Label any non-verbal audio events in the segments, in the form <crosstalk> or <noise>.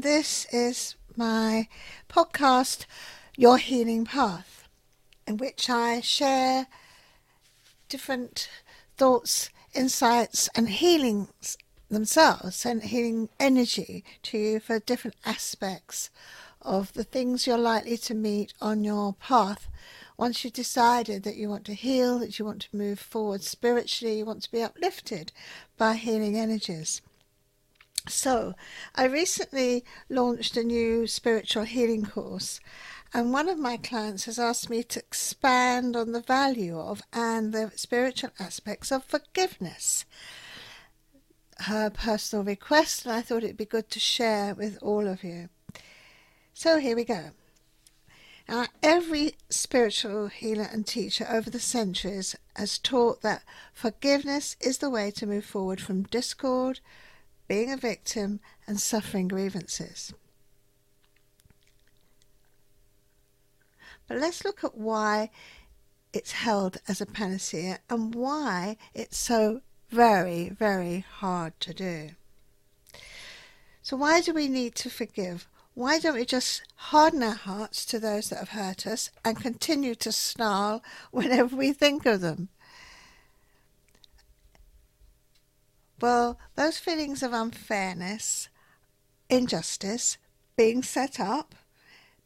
and this is my podcast, Your Healing Path, in which I share different thoughts, insights, and healings themselves, and healing energy to you for different aspects of the things you're likely to meet on your path. Once you've decided that you want to heal, that you want to move forward spiritually, you want to be uplifted by healing energies. So, I recently launched a new spiritual healing course, and one of my clients has asked me to expand on the value of and the spiritual aspects of forgiveness. Her personal request, and I thought it'd be good to share with all of you. So, here we go. Now, every spiritual healer and teacher over the centuries has taught that forgiveness is the way to move forward from discord being a victim, and suffering grievances. But let's look at why it's held as a panacea and why it's so very, very hard to do. So, why do we need to forgive? Why don't we just harden our hearts to those that have hurt us and continue to snarl <laughs> whenever we think of them? Well, those feelings of unfairness, injustice, being set up,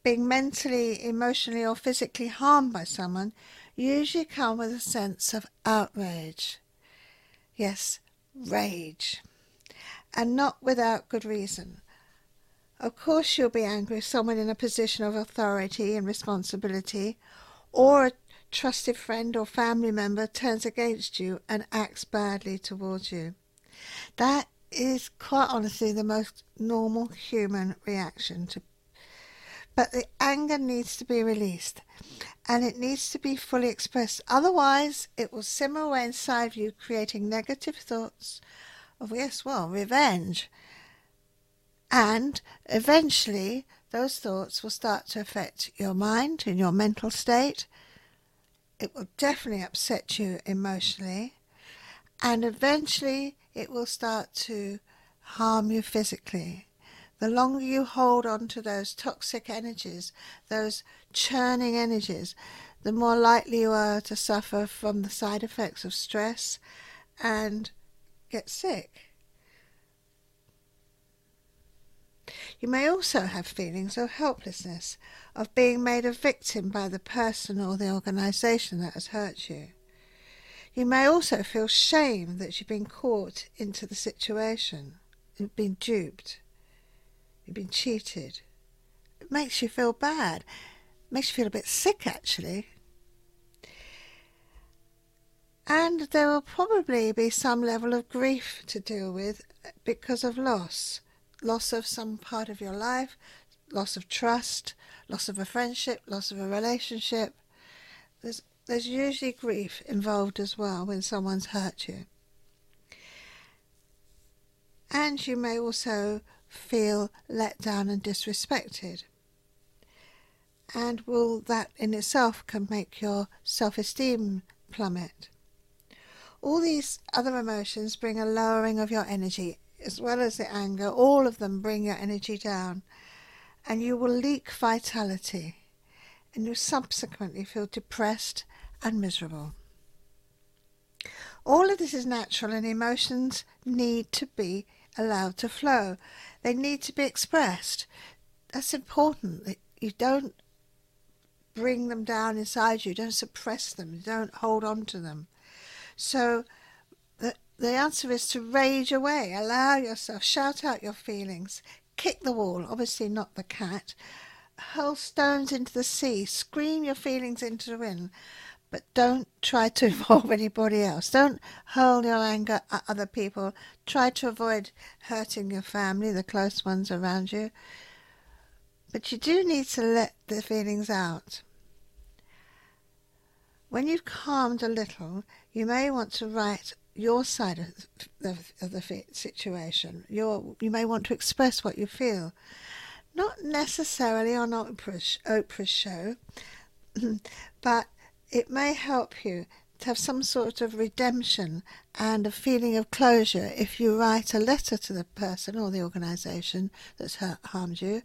being mentally, emotionally, or physically harmed by someone usually come with a sense of outrage. Yes, rage. And not without good reason. Of course, you'll be angry if someone in a position of authority and responsibility, or a trusted friend or family member, turns against you and acts badly towards you. That is quite honestly the most normal human reaction to but the anger needs to be released and it needs to be fully expressed. Otherwise, it will simmer away inside you, creating negative thoughts of, yes, well, revenge. And eventually, those thoughts will start to affect your mind and your mental state. It will definitely upset you emotionally. And eventually, it will start to harm you physically. The longer you hold on to those toxic energies, those churning energies, the more likely you are to suffer from the side effects of stress and get sick. You may also have feelings of helplessness, of being made a victim by the person or the organisation that has hurt you. You may also feel shame that you've been caught into the situation. You've been duped. You've been cheated. It makes you feel bad. It makes you feel a bit sick, actually. And there will probably be some level of grief to deal with because of loss loss of some part of your life, loss of trust, loss of a friendship, loss of a relationship. There's there's usually grief involved as well when someone's hurt you. And you may also feel let down and disrespected. And will that in itself can make your self esteem plummet. All these other emotions bring a lowering of your energy, as well as the anger, all of them bring your energy down, and you will leak vitality, and you subsequently feel depressed and miserable. All of this is natural, and emotions need to be allowed to flow. They need to be expressed. That's important. That you don't bring them down inside you, don't suppress them, don't hold on to them. So the, the answer is to rage away, allow yourself, shout out your feelings, kick the wall, obviously not the cat, hurl stones into the sea, scream your feelings into the wind, but don't try to <laughs> involve anybody else. Don't hurl your anger at other people. Try to avoid hurting your family, the close ones around you. But you do need to let the feelings out. When you've calmed a little, you may want to write your side of the, of the situation. Your, you may want to express what you feel. Not necessarily on Oprah's, Oprah's show, <clears throat> but it may help you to have some sort of redemption and a feeling of closure if you write a letter to the person or the organisation that's hurt, harmed you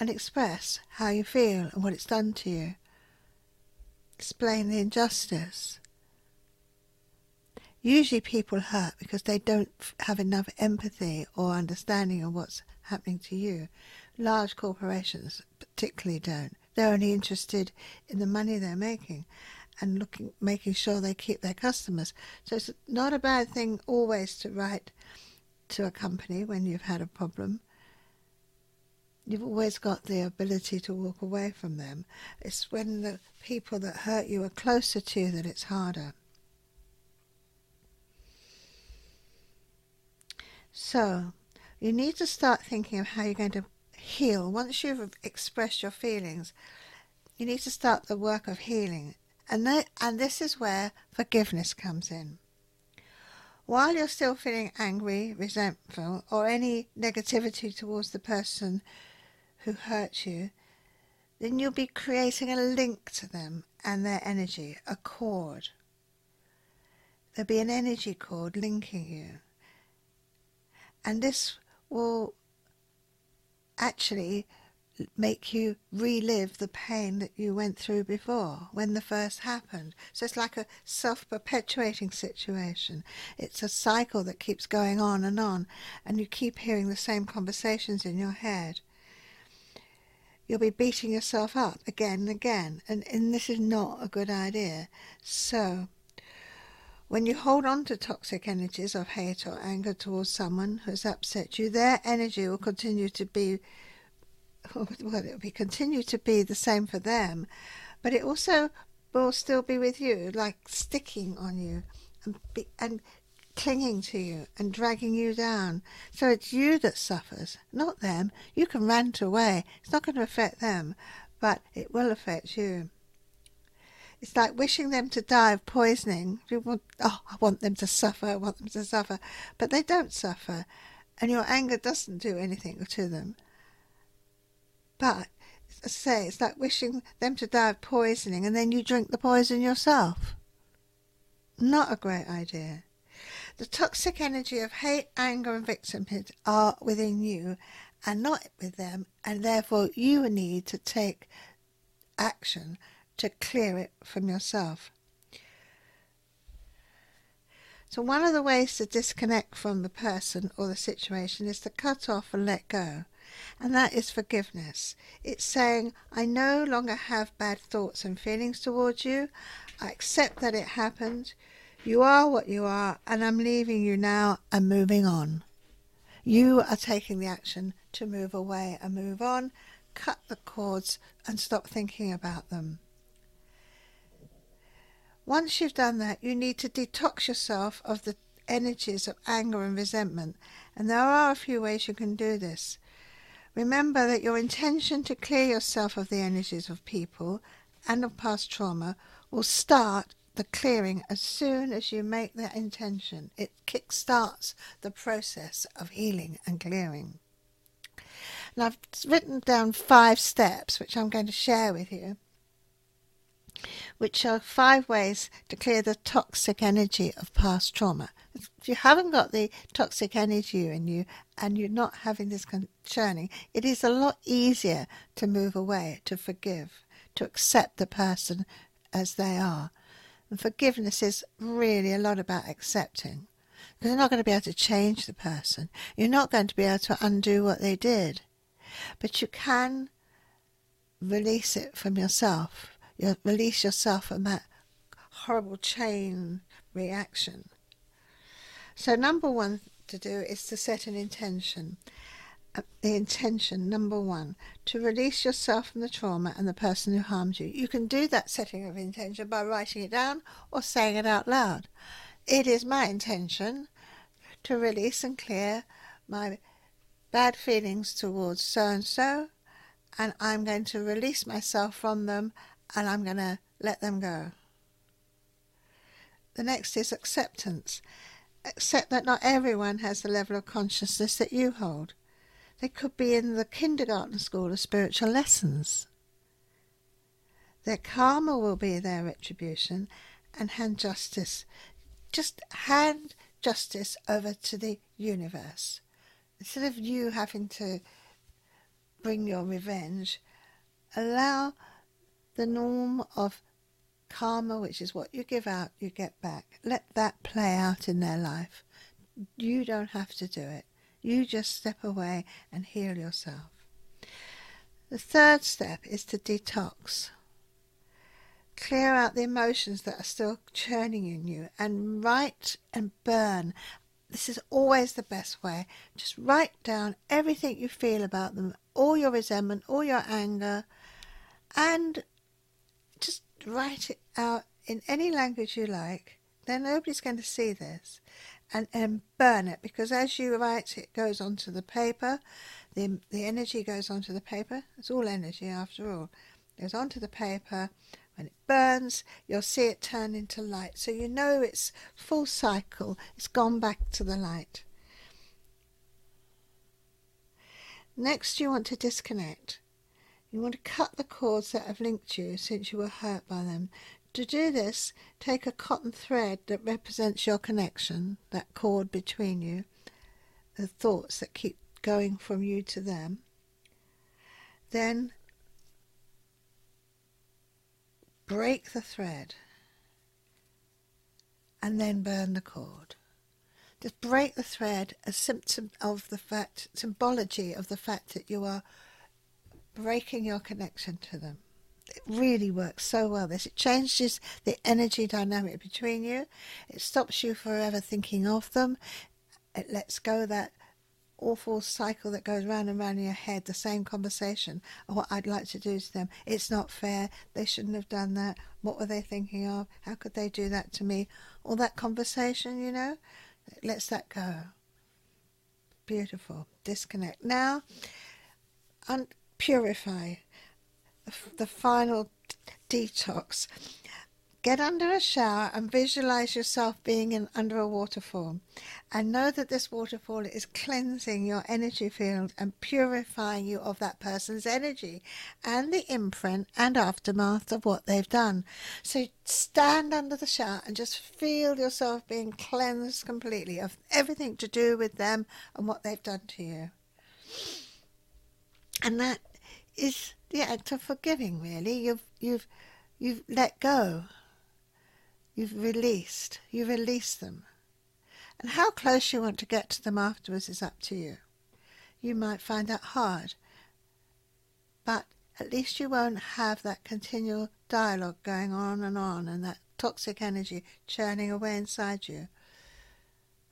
and express how you feel and what it's done to you. Explain the injustice. Usually people hurt because they don't have enough empathy or understanding of what's happening to you. Large corporations particularly don't. They're only interested in the money they're making and looking, making sure they keep their customers. So it's not a bad thing always to write to a company when you've had a problem. You've always got the ability to walk away from them. It's when the people that hurt you are closer to you that it's harder. So, you need to start thinking of how you're going to heal. Once you've expressed your feelings, you need to start the work of healing. And, and this is where forgiveness comes in. While you're still feeling angry, resentful, or any negativity towards the person who hurt you, then you'll be creating a link to them and their energy, a cord. There'll be an energy cord linking you. And this will actually make you relive the pain that you went through before when the first happened. So it's like a self perpetuating situation. It's a cycle that keeps going on and on, and you keep hearing the same conversations in your head. You'll be beating yourself up again and again, and, and this is not a good idea. So, when you hold on to toxic energies of hate or anger towards someone who's upset you, their energy will continue to be <laughs> well, it will be continue to be the same for them, but it also will still be with you, like sticking on you and be, and clinging to you and dragging you down. So it's you that suffers, not them. You can rant away. It's not going to affect them, but it will affect you. It's like wishing them to die of poisoning. You want, oh, I want them to suffer, I want them to suffer. But they don't suffer, and your anger doesn't do anything to them. But say it's like wishing them to die of poisoning and then you drink the poison yourself. Not a great idea. The toxic energy of hate, anger, and victimhood are within you and not with them, and therefore you need to take action to clear it from yourself. So, one of the ways to disconnect from the person or the situation is to cut off and let go and that is forgiveness. It's saying, I no longer have bad thoughts and feelings towards you. I accept that it happened. You are what you are, and I'm leaving you now and moving on. You are taking the action to move away and move on, cut the cords, and stop thinking about them. Once you've done that, you need to detox yourself of the energies of anger and resentment, and there are a few ways you can do this. Remember that your intention to clear yourself of the energies of people and of past trauma will start the clearing as soon as you make that intention. It kickstarts the process of healing and clearing. And I've written down five steps which I'm going to share with you which are five ways to clear the toxic energy of past trauma. If you haven't got the toxic energy in you and you're not having this churning, it is a lot easier to move away, to forgive, to accept the person as they are. And forgiveness is really a lot about accepting. You're not going to be able to change the person. You're not going to be able to undo what they did. But you can release it from yourself you release yourself from that horrible chain reaction. So, number one to do is to set an intention. Uh, the intention, number one, to release yourself from the trauma and the person who harmed you. You can do that setting of intention by writing it down or saying it out loud. It is my intention to release and clear my bad feelings towards so and so, and I'm going to release myself from them and I'm going to let them go. The next is acceptance. Accept that not everyone has the level of consciousness that you hold. They could be in the kindergarten school of spiritual lessons. Their karma will be their retribution, and hand justice. Just hand justice over to the universe. Instead of you having to bring your revenge, allow the norm of karma, which is what you give out, you get back. Let that play out in their life. You don't have to do it. You just step away and heal yourself. The third step is to detox. Clear out the emotions that are still churning in you and write and burn. This is always the best way. Just write down everything you feel about them, all your resentment, all your anger, and write it out in any language you like. Then nobody's going to see this. And, and burn it because as you write it goes onto the paper. The, the energy goes onto the paper. It's all energy after all. It goes onto the paper. When it burns you'll see it turn into light. So you know it's full cycle. It's gone back to the light. Next you want to disconnect you want to cut the cords that have linked you since you were hurt by them. To do this, take a cotton thread that represents your connection, that cord between you, the thoughts that keep going from you to them. Then break the thread and then burn the cord. Just break the thread as symptom of the fact, symbology of the fact that you are breaking your connection to them. It really works so well. This it changes the energy dynamic between you. It stops you forever thinking of them. It lets go that awful cycle that goes round and round in your head, the same conversation what I'd like to do to them. It's not fair. They shouldn't have done that. What were they thinking of? How could they do that to me? All that conversation, you know, it lets that go. Beautiful. Disconnect. Now, and purify, the final detox. Get under a shower and visualize yourself being in, under a waterfall. And know that this waterfall is cleansing your energy field and purifying you of that person's energy and the imprint and aftermath of what they've done. So stand under the shower and just feel yourself being cleansed completely of everything to do with them and what they've done to you. And that is the act of forgiving. Really, you've you've you've let go. You've released. You release them. And how close you want to get to them afterwards is up to you. You might find that hard, but at least you won't have that continual dialogue going on and on and that toxic energy churning away inside you.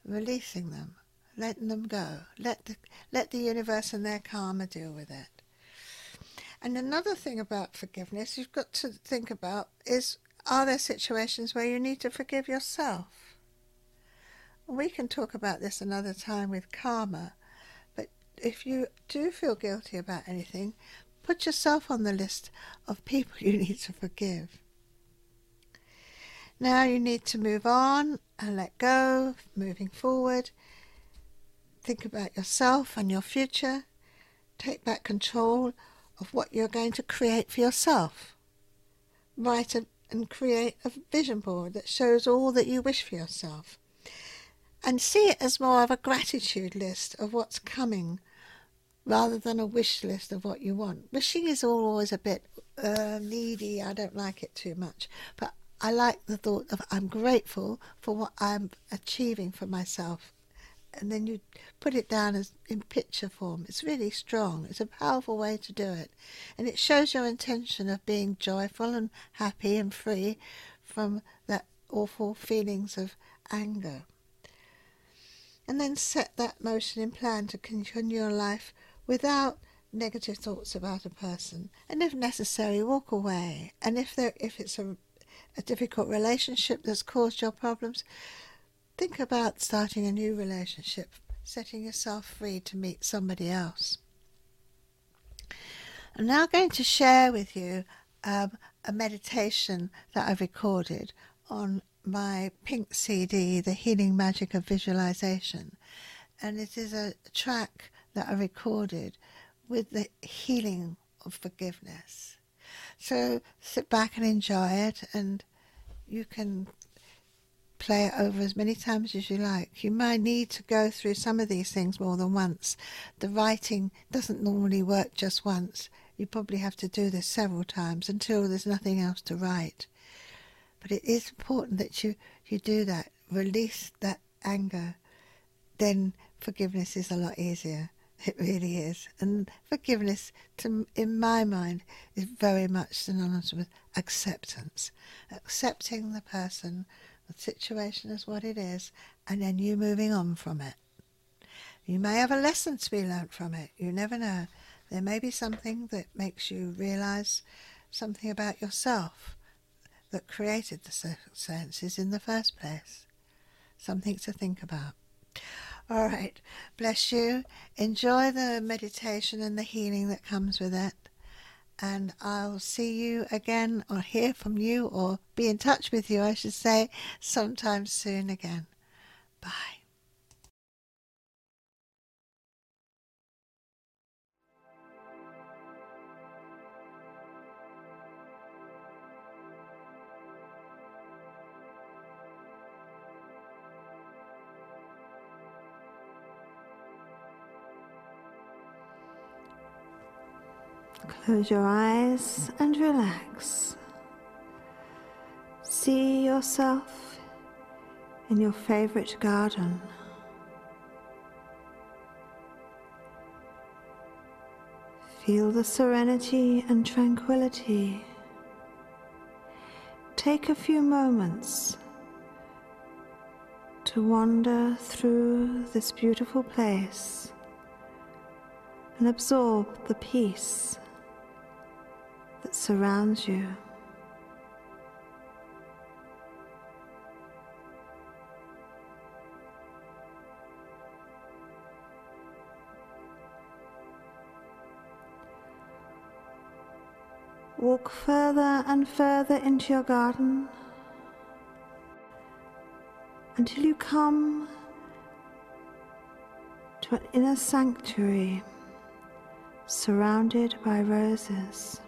Releasing them, letting them go. Let the, let the universe and their karma deal with it. And another thing about forgiveness you've got to think about is are there situations where you need to forgive yourself? We can talk about this another time with karma, but if you do feel guilty about anything, put yourself on the list of people <laughs> you need to forgive. Now you need to move on and let go, moving forward. Think about yourself and your future. Take back control of what you're going to create for yourself. Write a, and create a vision board that shows all that you wish for yourself. And see it as more of a gratitude list of what's coming rather than a wish list of what you want. Wishing is always a bit uh, needy. I don't like it too much. But I like the thought of I'm grateful for what I'm achieving for myself and then you put it down as in picture form. It's really strong. It's a powerful way to do it. And it shows your intention of being joyful and happy and free from that awful feelings of anger. And then set that motion in plan to continue your life without negative thoughts about a person. And if necessary, walk away. And if there if it's a a difficult relationship that's caused your problems, Think about starting a new relationship, setting yourself free to meet somebody else. I'm now going to share with you um, a meditation that I've recorded on my pink CD, The Healing Magic of Visualization. And it is a track that I recorded with the healing of forgiveness. So sit back and enjoy it and you can play it over as many times as you like. You might need to go through some of these things more than once. The writing doesn't normally work just once. You probably have to do this several times until there's nothing else to write. But it is important that you, you do that. Release that anger. Then forgiveness is a lot easier. <laughs> It really is. And forgiveness, to, in my mind, is very much synonymous with acceptance. Accepting the person, the situation is what it is, and then you moving on from it. You may have a lesson to be learnt from it. You never know. There may be something that makes you realize something about yourself that created the circumstances in the first place. Something to think about. All right. Bless you. Enjoy the meditation and the healing that comes with it. And I'll see you again or hear from you or be in touch with you, I should say, sometime soon again. Bye. Close your eyes and relax. See yourself in your favorite garden. Feel the serenity and tranquility. Take a few moments to wander through this beautiful place and absorb the peace that surrounds you. Walk further and further into your garden until you come to an inner sanctuary surrounded by roses.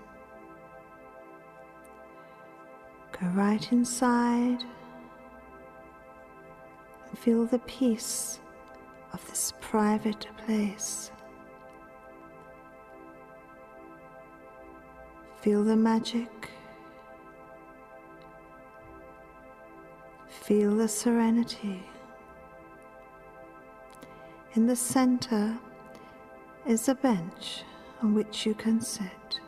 Go right inside and feel the peace of this private place. Feel the magic. Feel the serenity. In the center is a bench on which you can sit.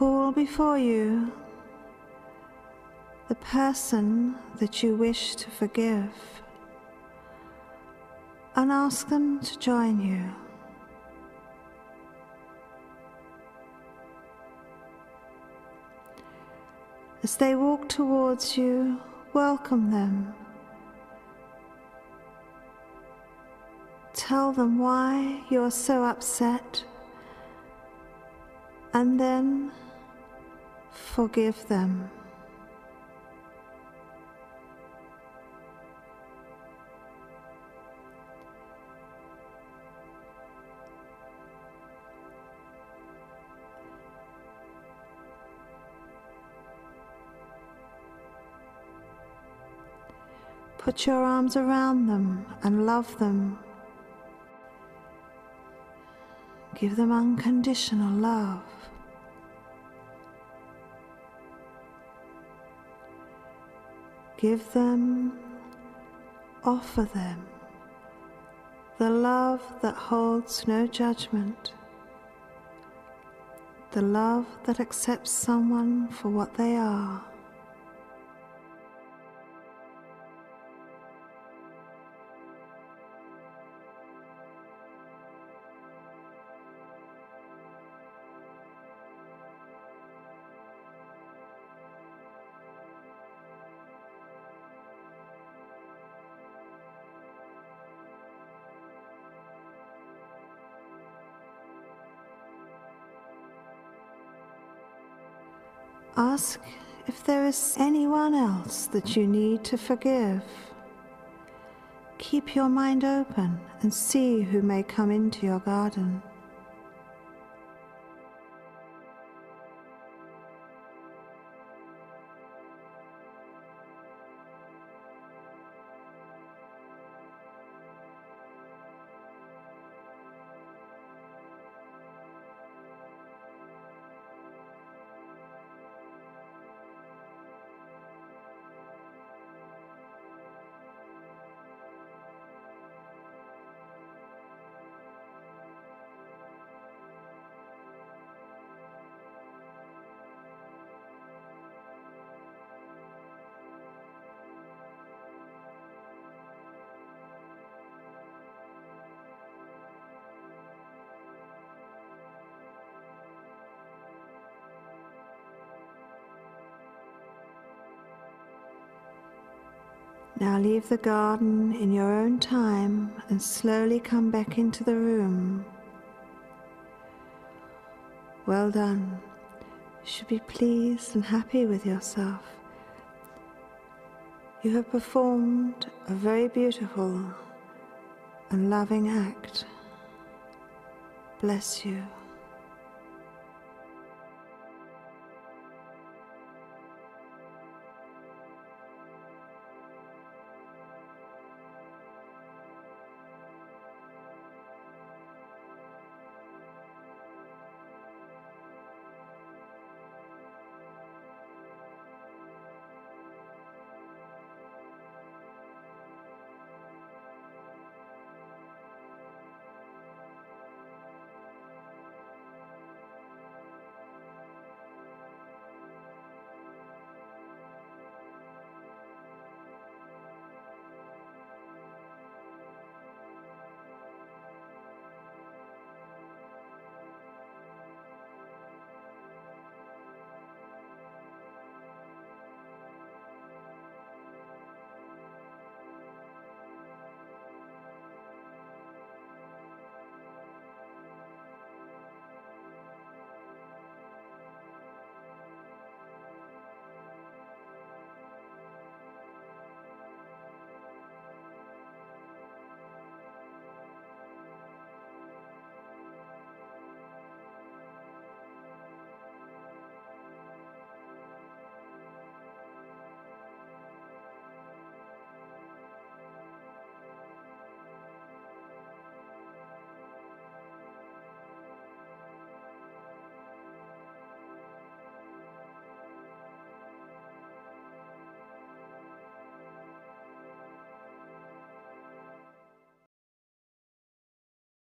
Call before you the person that you wish to forgive and ask them to join you. As they walk towards you, welcome them. Tell them why you are so upset and then forgive them. Put your arms around them and love them. Give them unconditional love. Give them, offer them the love that holds no judgment, the love that accepts someone for what they are. Ask if there is anyone else that you need to forgive. keep your mind open and see who may come into your garden. Now leave the garden in your own time and slowly come back into the room. Well done. You should be pleased and happy with yourself. You have performed a very beautiful and loving act. Bless you.